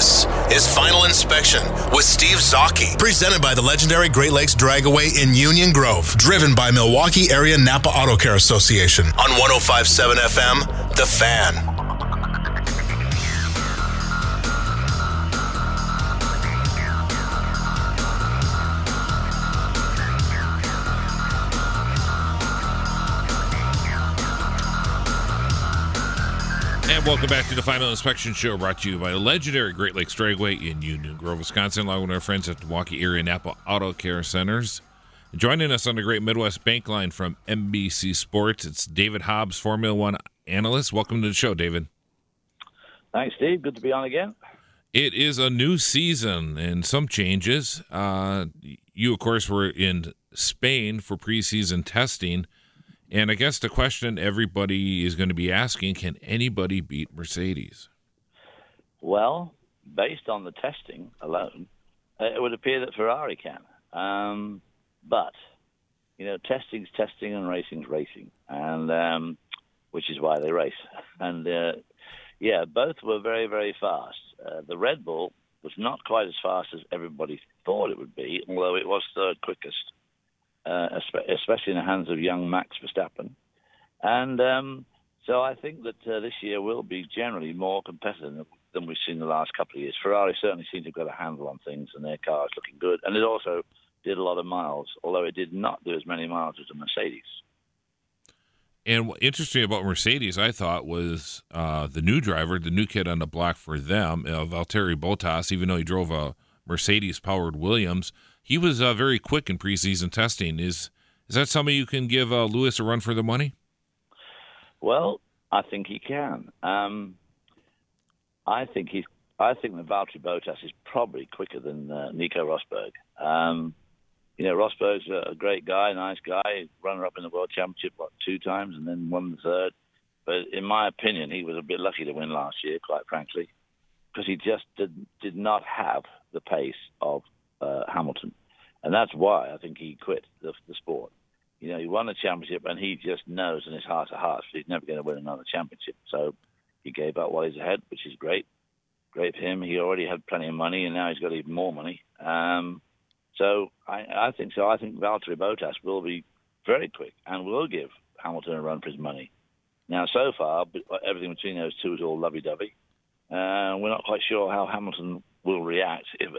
This is Final Inspection with Steve Zocchi, presented by the legendary Great Lakes Dragaway in Union Grove, driven by Milwaukee Area Napa Auto Care Association. On 1057 FM, The Fan. And welcome back to the Final Inspection Show, brought to you by the legendary Great Lakes Dragway in Union Grove, Wisconsin, along with our friends at the Milwaukee Area and Napa Auto Care Centers. Joining us on the Great Midwest Bank Line from NBC Sports, it's David Hobbs, Formula One analyst. Welcome to the show, David. Thanks, Steve. Good to be on again. It is a new season and some changes. Uh, you, of course, were in Spain for preseason testing. And I guess the question everybody is going to be asking can anybody beat Mercedes? Well, based on the testing alone, it would appear that Ferrari can. Um, but, you know, testing's testing and racing's racing, and um, which is why they race. And, uh, yeah, both were very, very fast. Uh, the Red Bull was not quite as fast as everybody thought it would be, although it was third quickest especially in the hands of young Max Verstappen. And um, so I think that uh, this year will be generally more competitive than we've seen the last couple of years. Ferrari certainly seems to have got a handle on things, and their car is looking good. And it also did a lot of miles, although it did not do as many miles as a Mercedes. And what interesting about Mercedes, I thought, was uh, the new driver, the new kid on the block for them, uh, Valtteri Bottas. Even though he drove a Mercedes-powered Williams, he was uh, very quick in preseason testing. Is is that something you can give uh, Lewis a run for the money? Well, I think he can. Um, I think he's. I think that Valtteri Bottas is probably quicker than uh, Nico Rosberg. Um, you know, Rosberg's a, great guy, nice guy, runner up in the World Championship what two times and then won the third. But in my opinion, he was a bit lucky to win last year, quite frankly, because he just did, did not have the pace of uh, Hamilton and that's why I think he quit the, the sport. You know, he won the championship, and he just knows in his heart of hearts he's never going to win another championship. So he gave up while he's ahead, which is great. Great for him. He already had plenty of money, and now he's got even more money. Um, so I, I think so. I think Valtteri Bottas will be very quick and will give Hamilton a run for his money. Now, so far, everything between those two is all lovey-dovey. Uh, we're not quite sure how Hamilton will react if,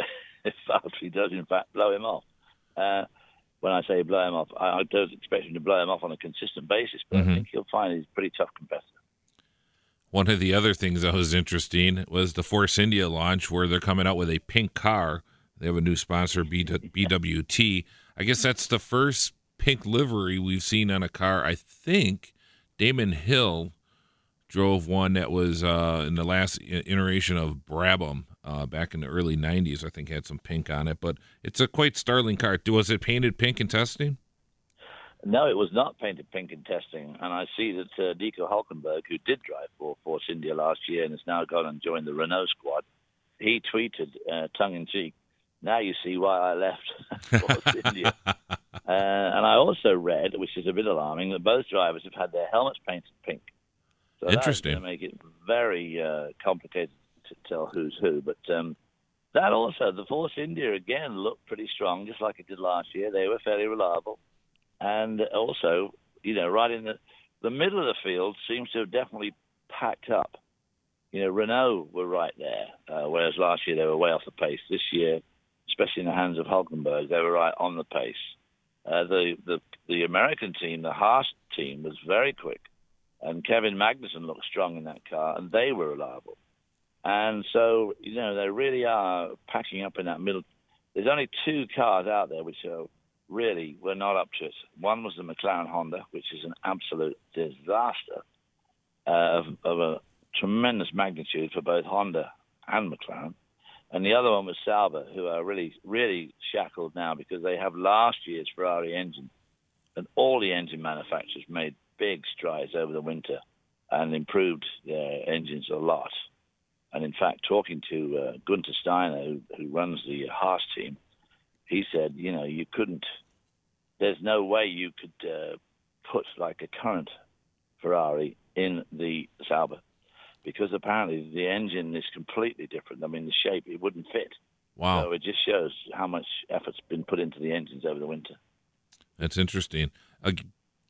if Valtteri does, in fact, blow him off. Uh, when I say blow him off, I, I, don't expect him to blow him off on a consistent basis, but mm-hmm. I think he'll find he's a pretty tough competitor. One of the other things that was interesting was the Force India launch, where they're coming out with a pink car. They have a new sponsor, BWT. I guess that's the first pink livery we've seen on a car. I think Damon Hill drove one that was uh, in the last iteration of Brabham uh, back in the early 90s. I think had some pink on it, but it's a quite startling car. Was it painted pink in testing? No, it was not painted pink in testing. And I see that uh, Nico Hulkenberg, who did drive for Force India last year and has now gone and joined the Renault squad, he tweeted uh, tongue in cheek, now you see why I left Force India. Uh, and I also read, which is a bit alarming, that both drivers have had their helmets painted pink. So Interesting. That's going to make it very uh, complicated to tell who's who. But um, that also, the Force India again looked pretty strong, just like it did last year. They were fairly reliable, and also, you know, right in the the middle of the field seems to have definitely packed up. You know, Renault were right there, uh, whereas last year they were way off the pace. This year, especially in the hands of Hulkenberg, they were right on the pace. Uh, the the the American team, the Haas team, was very quick, and Kevin Magnussen looked strong in that car, and they were reliable. And so, you know, they really are packing up in that middle. There's only two cars out there which are really were not up to it. One was the McLaren Honda, which is an absolute disaster uh, of, of, a tremendous magnitude for both Honda and McLaren. And the other one was Sauber, who are really, really shackled now because they have last year's Ferrari engine. And all the engine manufacturers made big strides over the winter and improved their engines a lot. And in fact, talking to uh, Gunther Steiner, who, who runs the Haas team, he said, you know, you couldn't, there's no way you could uh, put like a current Ferrari in the Sauber because apparently the engine is completely different. I mean, the shape, it wouldn't fit. Wow. So it just shows how much effort's been put into the engines over the winter. That's interesting. Uh,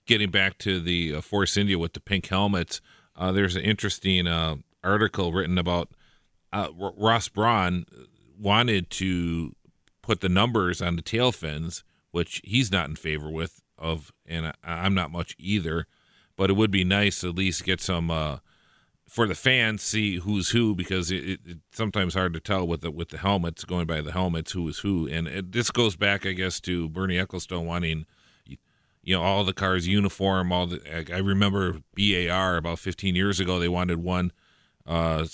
getting back to the uh, Force India with the pink helmets, uh, there's an interesting uh, article written about uh, Ross Brawn wanted to put the numbers on the tail fins, which he's not in favor with of, and I, am not much either. But it would be nice to at least get some uh, for the fans see who's who because it, it, it's sometimes hard to tell with the with the helmets going by the helmets who is who, and it, this goes back I guess to Bernie Ecclestone wanting you know all the cars uniform all the i remember bar about 15 years ago they wanted one uh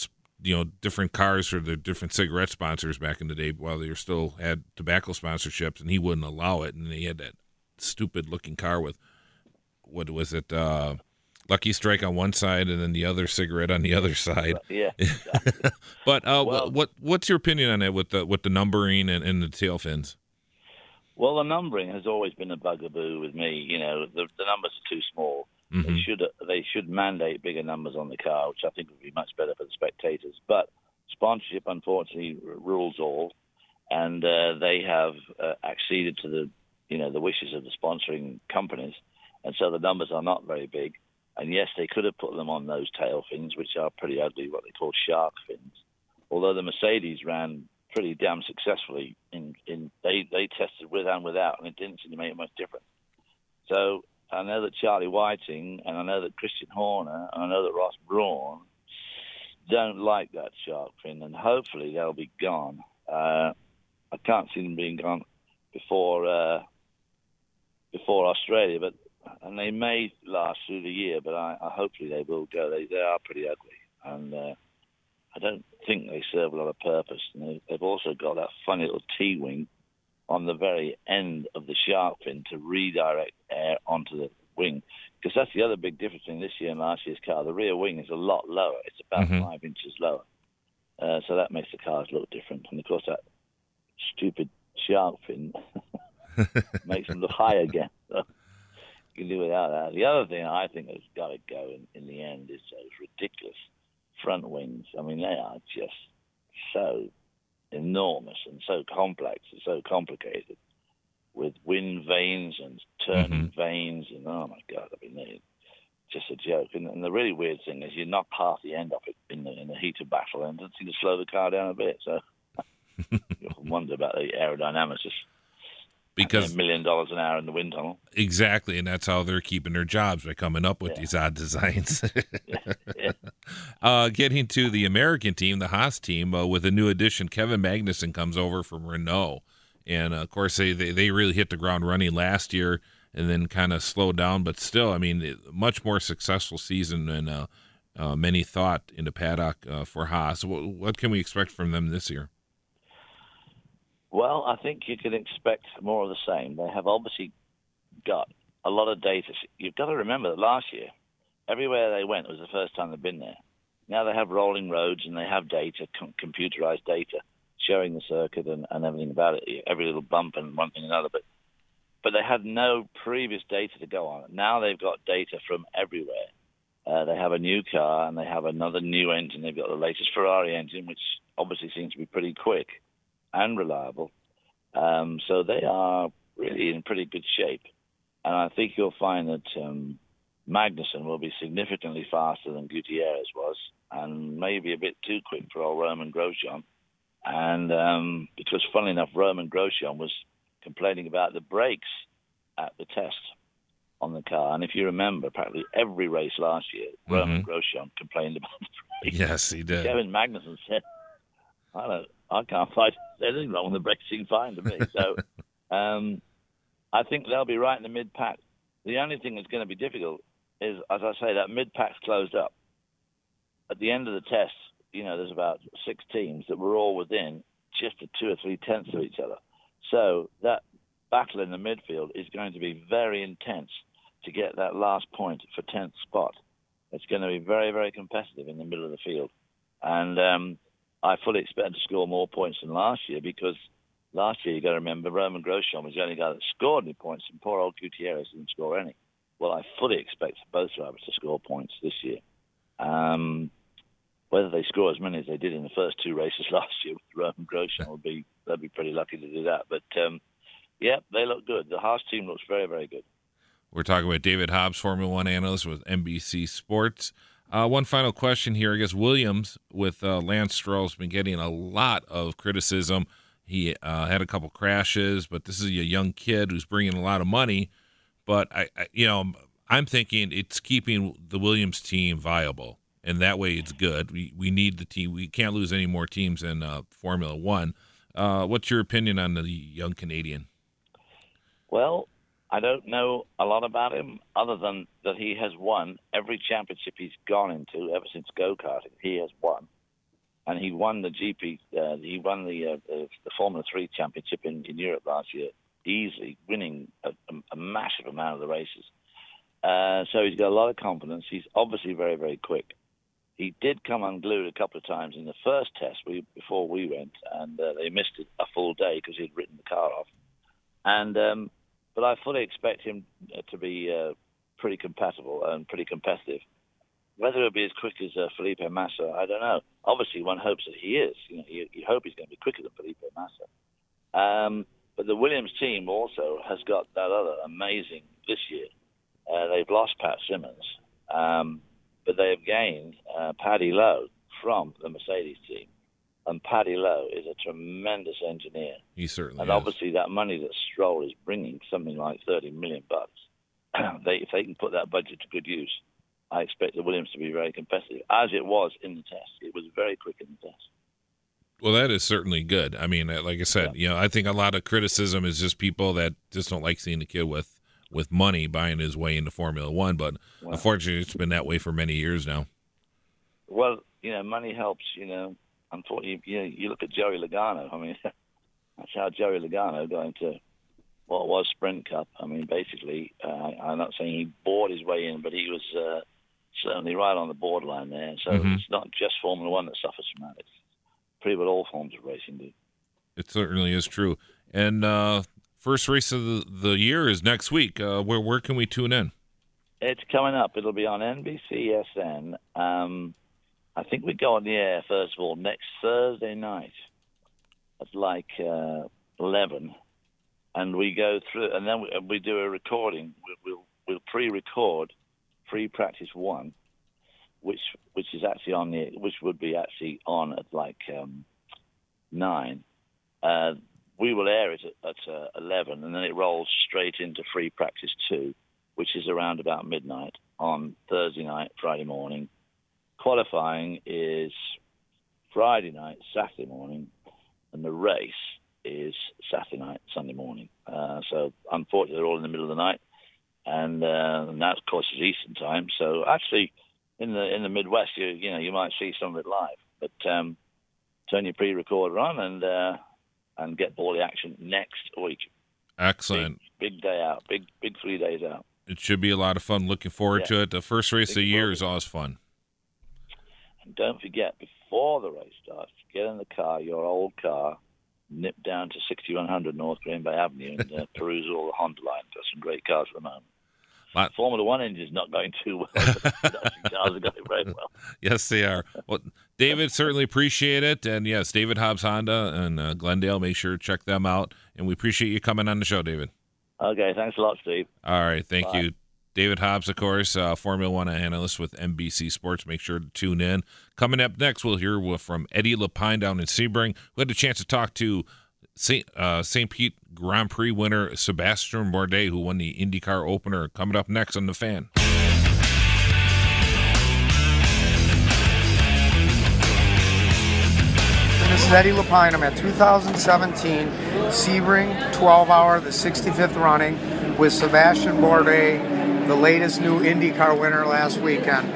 you know different cars for the different cigarette sponsors back in the day while they were still had tobacco sponsorships and he wouldn't allow it and he had that stupid looking car with what was it uh lucky strike on one side and then the other cigarette on the other side yeah exactly. but uh well, what what's your opinion on it with the with the numbering and, and the tail fins well, the numbering has always been a bugaboo with me. You know, the, the numbers are too small. Mm-hmm. They should they should mandate bigger numbers on the car, which I think would be much better for the spectators. But sponsorship, unfortunately, rules all, and uh, they have uh, acceded to the you know the wishes of the sponsoring companies, and so the numbers are not very big. And yes, they could have put them on those tail fins, which are pretty ugly, what they call shark fins. Although the Mercedes ran pretty damn successfully. In in they they tested with and without, and it didn't seem to make much difference. So I know that Charlie Whiting and I know that Christian Horner and I know that Ross Brawn don't like that shark fin, and hopefully they'll be gone. Uh, I can't see them being gone before uh, before Australia, but and they may last through the year, but I, I hopefully they will go. They they are pretty ugly, and uh, I don't think they serve a lot of purpose. And they've also got that funny little T wing on the very end of the shark fin to redirect air onto the wing. Because that's the other big difference in this year and last year's car. The rear wing is a lot lower. It's about mm-hmm. five inches lower. Uh, so that makes the cars look different. And of course, that stupid shark fin makes them look high again. So you can do without that. The other thing I think has got to go in, in the end is those ridiculous front wings. I mean, they are just so enormous and so complex and so complicated with wind vanes and turning mm-hmm. vanes and oh my god, I mean, they're just a joke. And, and, the really weird thing is you knock half the end off it in the in the heat of battle and it doesn't seem to slow the car down a bit. So you often wonder about the aerodynamics. Because a million dollars an hour in the wind tunnel. Exactly, and that's how they're keeping their jobs by coming up with yeah. these odd designs. yeah. uh, getting to the American team, the Haas team, uh, with a new addition, Kevin Magnussen comes over from Renault, and uh, of course they, they they really hit the ground running last year, and then kind of slowed down, but still, I mean, much more successful season than uh, uh, many thought in the paddock uh, for Haas. What, what can we expect from them this year? Well, I think you can expect more of the same. They have obviously got a lot of data. You've got to remember that last year, everywhere they went was the first time they've been there. Now they have rolling roads and they have data, com- computerized data, showing the circuit and, and everything about it, every little bump and one thing and another. But but they had no previous data to go on. Now they've got data from everywhere. Uh, they have a new car and they have another new engine. They've got the latest Ferrari engine, which obviously seems to be pretty quick and reliable. Um, so they are really in pretty good shape. And I think you'll find that um, Magnussen will be significantly faster than Gutierrez was, and maybe a bit too quick for old Romain Grosjean. And um, because, funnily enough, Romain Grosjean was complaining about the brakes at the test on the car. And if you remember, practically every race last year, mm-hmm. Romain Grosjean complained about the brakes. Yes, he did. Kevin Magnussen said, I don't, I can't find anything wrong with the Brexit fine to me. So, um, I think they'll be right in the mid pack. The only thing that's going to be difficult is, as I say, that mid pack's closed up. at the end of the test, you know, there's about six teams that were all within just a two or three tenths of each other. So that battle in the midfield is going to be very intense to get that last point for 10th spot. It's going to be very, very competitive in the middle of the field. And um, I fully expect to score more points than last year because last year, you've got to remember, Romain Grosjean was the only guy that scored any points, and poor old Gutierrez didn't score any. Well, I fully expect both drivers to score points this year. Um, whether they score as many as they did in the first two races last year with Romain Grosjean will be they'll be pretty lucky to do that. But um, yeah, they look good. The Haas team looks very very good. We're talking with David Hobbs, Formula One analyst with NBC Sports. Uh, one final question here. I guess Williams with uh, Lance Stroll has been getting a lot of criticism. He uh, had a couple crashes, but this is a young kid who's bringing a lot of money. But I, I, you know, I'm thinking it's keeping the Williams team viable, and that way it's good. We we need the team. We can't lose any more teams in uh, Formula One. Uh, what's your opinion on the young Canadian? Well, I don't know a lot about him other than that he has won every championship he's gone into ever since go karting. He has won, and he won the GP. Uh, he won the, uh, the, Formula Three championship in, in Europe last year easily, winning a, a, massive amount of the races. Uh, so he's got a lot of confidence. He's obviously very very quick. He did come unglued a couple of times in the first test we, before we went, and uh, they missed it a full day because he'd written the car off. And um, but I fully expect him uh, to be uh, pretty compatible and pretty competitive. Whether it'll be as quick as uh, Felipe Massa, I don't know. Obviously, one hopes that he is. You know, you, you hope he's going to be quicker than Felipe Massa. Um, but the Williams team also has got that other amazing this year. Uh, they've lost Pat Symonds, um, but they have gained uh, Paddy Lowe from the Mercedes team. And Paddy Lowe is a tremendous engineer. He certainly and is. obviously that money that Stroll is bringing, something like 30 million bucks, they, if they can put that budget to good use, I expect the Williams to be very competitive, as it was in the test. It was very quick in the test. Well, that is certainly good. I mean, uh, like I said, yeah. you know, I think a lot of criticism is just people that just don't like seeing the kid with with money buying his way into Formula One. But unfortunately, it's been that way for many years now. Well, you know, money helps. You know, unfortunately, you, you look at Joey Logano. I mean, that's how Joey Logano got into what was Sprint Cup. I mean, basically, uh, I'm not saying he bought his way in, but he was uh, certainly right on the borderline there. So mm-hmm. it's not just Formula One that suffers from that. It's pretty well all forms of racing do. It certainly is true. And uh, first race of the, the year is next week. Uh, where where can we tune in? It's coming up. It'll be on NBCSN. Um, I think we go on the air first of all next Thursday night at like uh, eleven, and we go through, and then we, we do a recording. We'll, we'll, we'll pre-record free practice one, which which is actually on the which would be actually on at like um, nine. Uh, we will air it at, at uh, eleven, and then it rolls straight into free practice two, which is around about midnight on Thursday night, Friday morning qualifying is Friday night, Saturday morning, and the race is Saturday night, Sunday morning. Uh, so unfortunately, they're all in the middle of the night, and, uh, and that of course is Eastern time. So actually, in the in the Midwest, you you know you might see some of it live, but um, turn your pre-recorder on and uh, and get all the action next week. Excellent. Big, big, day out. Big big three days out. It should be a lot of fun. Looking forward yeah. to it. The first race big of the year is always fun. And don't forget, before the race starts, get in the car, your old car, nip down to 6100 North Green Bay Avenue and uh, peruse all the Honda line. Got some great cars at the moment. My, Formula One engine's not going too well. cars are going very well. Yes, they are. Well, David, certainly appreciate it. And yes, David Hobbs Honda and uh, Glendale, make sure to check them out. And we appreciate you coming on the show, David. Okay, thanks a lot, Steve. All right, thank Bye. you. David Hobbs, of course, uh, Formula One analyst with NBC Sports. Make sure to tune in. Coming up next, we'll hear from Eddie Lapine down in Sebring. We had a chance to talk to St. Uh. Pete Grand Prix winner Sebastian Bourdais, who won the IndyCar opener. Coming up next on The Fan. This is Eddie Lapine. I'm at 2017 Sebring 12 hour, the 65th running with Sebastian Bourdais the latest new IndyCar winner last weekend.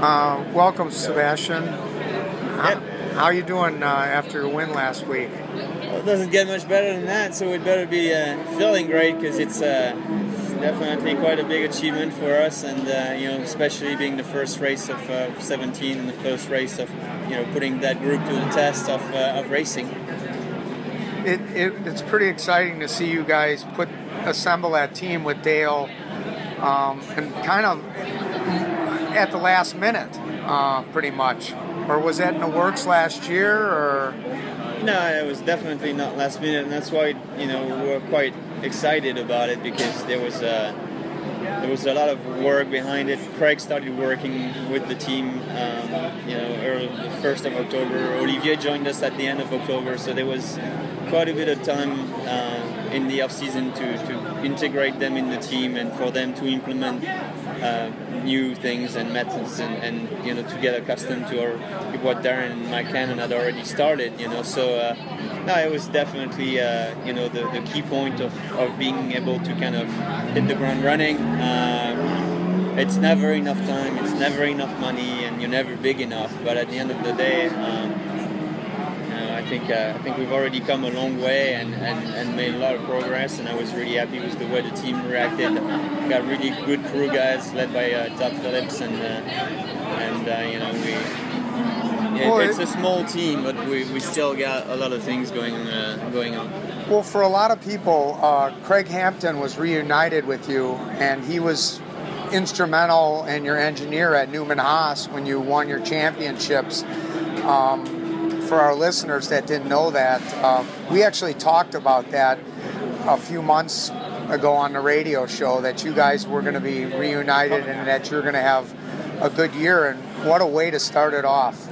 Uh, welcome, Sebastian. How, how are you doing uh, after your win last week? Well, it doesn't get much better than that, so we'd better be uh, feeling great because it's uh, definitely quite a big achievement for us, and uh, you know, especially being the first race of uh, 17 and the first race of you know putting that group to the test of, uh, of racing. It, it, it's pretty exciting to see you guys put assemble that team with Dale, um, and kind of at the last minute, uh, pretty much. Or was that in the works last year, or? No, it was definitely not last minute, and that's why you know we were quite excited about it because there was a there was a lot of work behind it. Craig started working with the team, um, you know, early, first of October. Olivier joined us at the end of October, so there was quite a bit of time uh, in the off season to, to integrate them in the team and for them to implement uh, new things and methods and, and you know to get accustomed to our, what Darren and Mike Cannon had already started. You know, so. Uh, no, it was definitely uh, you know the, the key point of, of being able to kind of hit the ground running. Um, it's never enough time, it's never enough money, and you're never big enough. But at the end of the day, um, think uh, I think we've already come a long way and, and, and made a lot of progress. And I was really happy with the way the team reacted. We got really good crew guys led by uh, Todd Phillips, and uh, and uh, you know we Well, it's a small team, but we, we still got a lot of things going uh, going on. Well, for a lot of people, uh, Craig Hampson was reunited with you, and he was instrumental in your engineer at Newman Haas when you won your championships. Um, for our listeners that didn't know that, uh, we actually talked about that a few months ago on the radio show that you guys were going to be reunited and that you're going to have a good year. And what a way to start it off!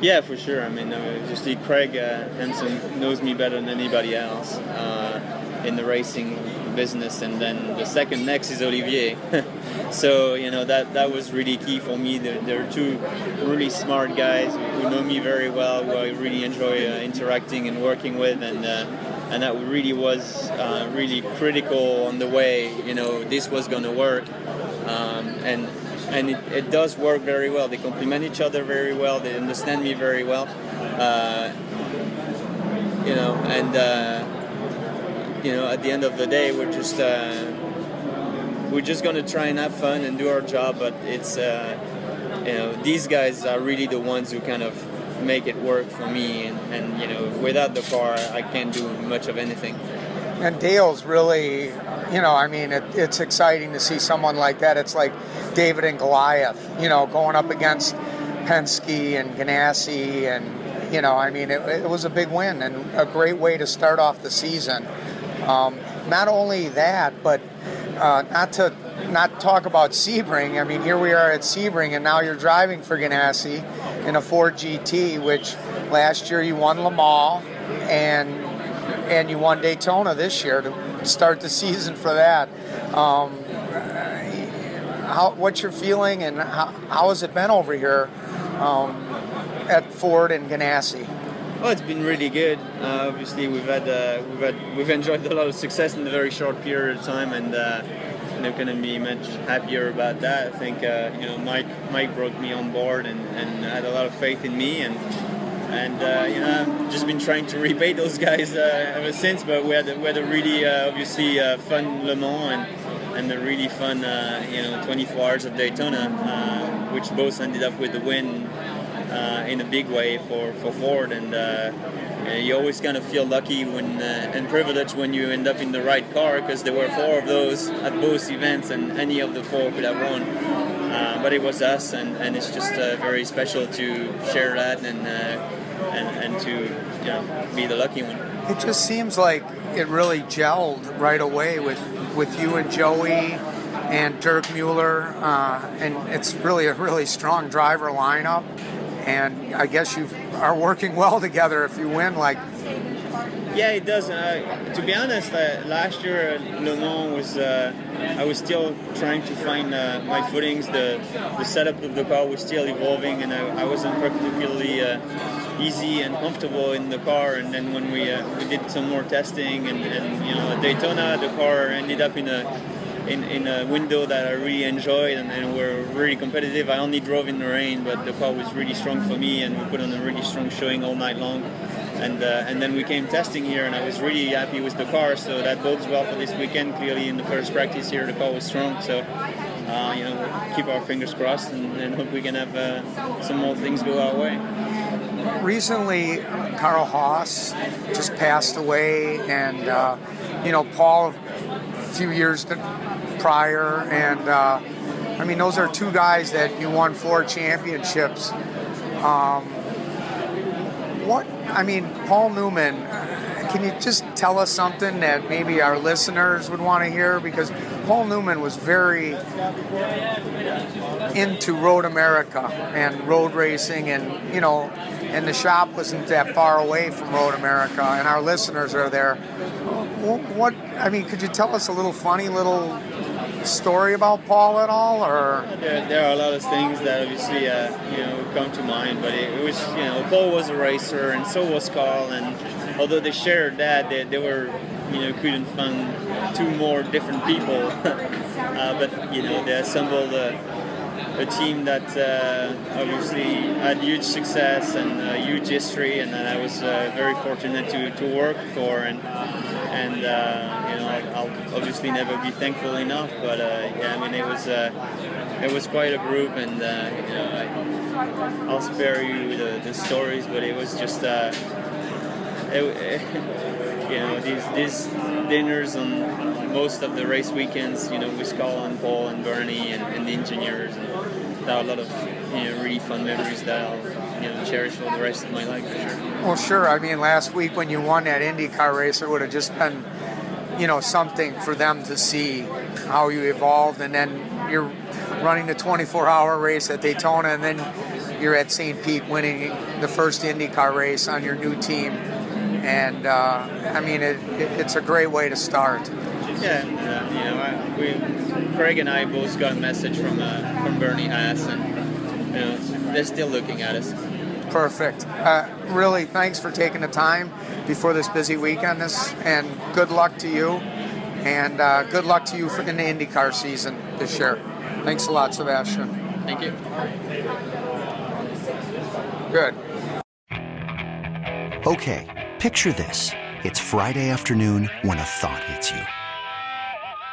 Yeah, for sure. I mean, uh, just see Craig uh, Hampson knows me better than anybody else uh, in the racing business, and then the second next is Olivier. so you know that that was really key for me. They're, two really smart guys who know me very well, who I really enjoy uh, interacting and working with, and uh, and that really was uh, really critical on the way. You know, this was going to work, um, and and it, it does work very well. They complement each other very well. They understand me very well. Uh, you know, and uh, you know, at the end of the day, we're just uh, we're just gonna try and have fun and do our job. But it's uh, you know, these guys are really the ones who kind of make it work for me. And, and you know, without the car, I can't do much of anything. And Dale's really, you know, I mean, it, it's exciting to see someone like that. It's like David and Goliath, you know, going up against Penske and Ganassi, and you know, I mean, it, it was a big win and a great way to start off the season. Um, not only that, but uh, not to not talk about Sebring. I mean, here we are at Sebring, and now you're driving for Ganassi in a Ford GT, which last year you won Le Mans, and and you won Daytona this year to start the season for that. Um, how, what's your feeling, and how, how has it been over here um, at Ford and Ganassi? Well, it's been really good. Uh, obviously, we've had uh, we've had we've enjoyed a lot of success in a very short period of time, and uh, you know, couldn't be much happier about that. I think uh, you know Mike Mike brought me on board and, and had a lot of faith in me, and and uh, you know I've just been trying to repay those guys uh, ever since. But we had we had a really uh, obviously uh, fun Le Mans and and a really fun uh, you know 24 hours of Daytona, uh, which both ended up with the win uh, in a big way for, for Ford. And uh, you always kind of feel lucky when uh, and privileged when you end up in the right car because there were four of those at both events, and any of the four could have won. Uh, but it was us, and, and it's just uh, very special to share that and, and and to you know be the lucky one. It just seems like it really gelled right away with, with you and Joey and Dirk Mueller, uh, and it's really a really strong driver lineup. And I guess you are working well together if you win like Yeah, it does. Uh, to be honest, uh, last year uh, Le Mans was uh, I was still trying to find uh, my footings. The the setup of the car was still evolving, and I, I wasn't particularly uh, easy and comfortable in the car. And then when we we did some more testing, and, and you know at Daytona, the car ended up in a in, in a window that I really enjoyed and, and were really competitive. I only drove in the rain, but the car was really strong for me, and we put on a really strong showing all night long. And uh, and then we came testing here, and I was really happy with the car. So that bodes well for this weekend. Clearly, in the first practice here, the car was strong. So uh, you know, keep our fingers crossed and, and hope we can have uh, some more things go our way. Recently, Carl Haas just passed away, and uh, you know Paul few years prior, and uh, I mean those are two guys that you won four championships. Um, what I mean, Paul Newman. Can you just tell us something that maybe our listeners would want to hear? Because Paul Newman was very into Road America and road racing, and you know, and the shop wasn't that far away from Road America, and our listeners are there. What I mean, could you tell us a little funny little story about Paul at all, or? There, there are a lot of things that obviously uh, you know come to mind, but it, it, was you know Paul was a racer, and so was Carl, and although they shared that, they, they were you know couldn't find two more different people, uh, but you know they assembled a team that uh, obviously had huge success and a huge history, and that I was uh, very fortunate to, to work for and and uh, you know I'll obviously never be thankful enough. But uh, yeah, I mean it was uh, it was quite a group, and you know I, will spare you the, the, stories, but it was just you know these these dinners on most of the race weekends, you know with Carl and Paul and Bernie and, and the engineers. And, there are a lot of you know really fun memories that I'll you know cherish for the rest of my life for sure. Well, sure. I mean, last week when you won that IndyCar race, it would have just been you know something for them to see how you evolved, and then you're running the 24-hour race at Daytona, and then you're at St. Pete winning the first IndyCar race on your new team. And uh, I mean, it, it, it's a great way to start. Yeah, uh, you know, I, we, Craig and I both got a message from uh, from Berni Haas, and you know, they're still looking at us. Perfect. Uh, really, thanks for taking the time before this busy weekend. This and good luck to you, and uh, good luck to you for, in the IndyCar season this year. Thanks a lot, Sebastian. Thank you. Good. Okay, picture this: it's Friday afternoon when a thought hits you.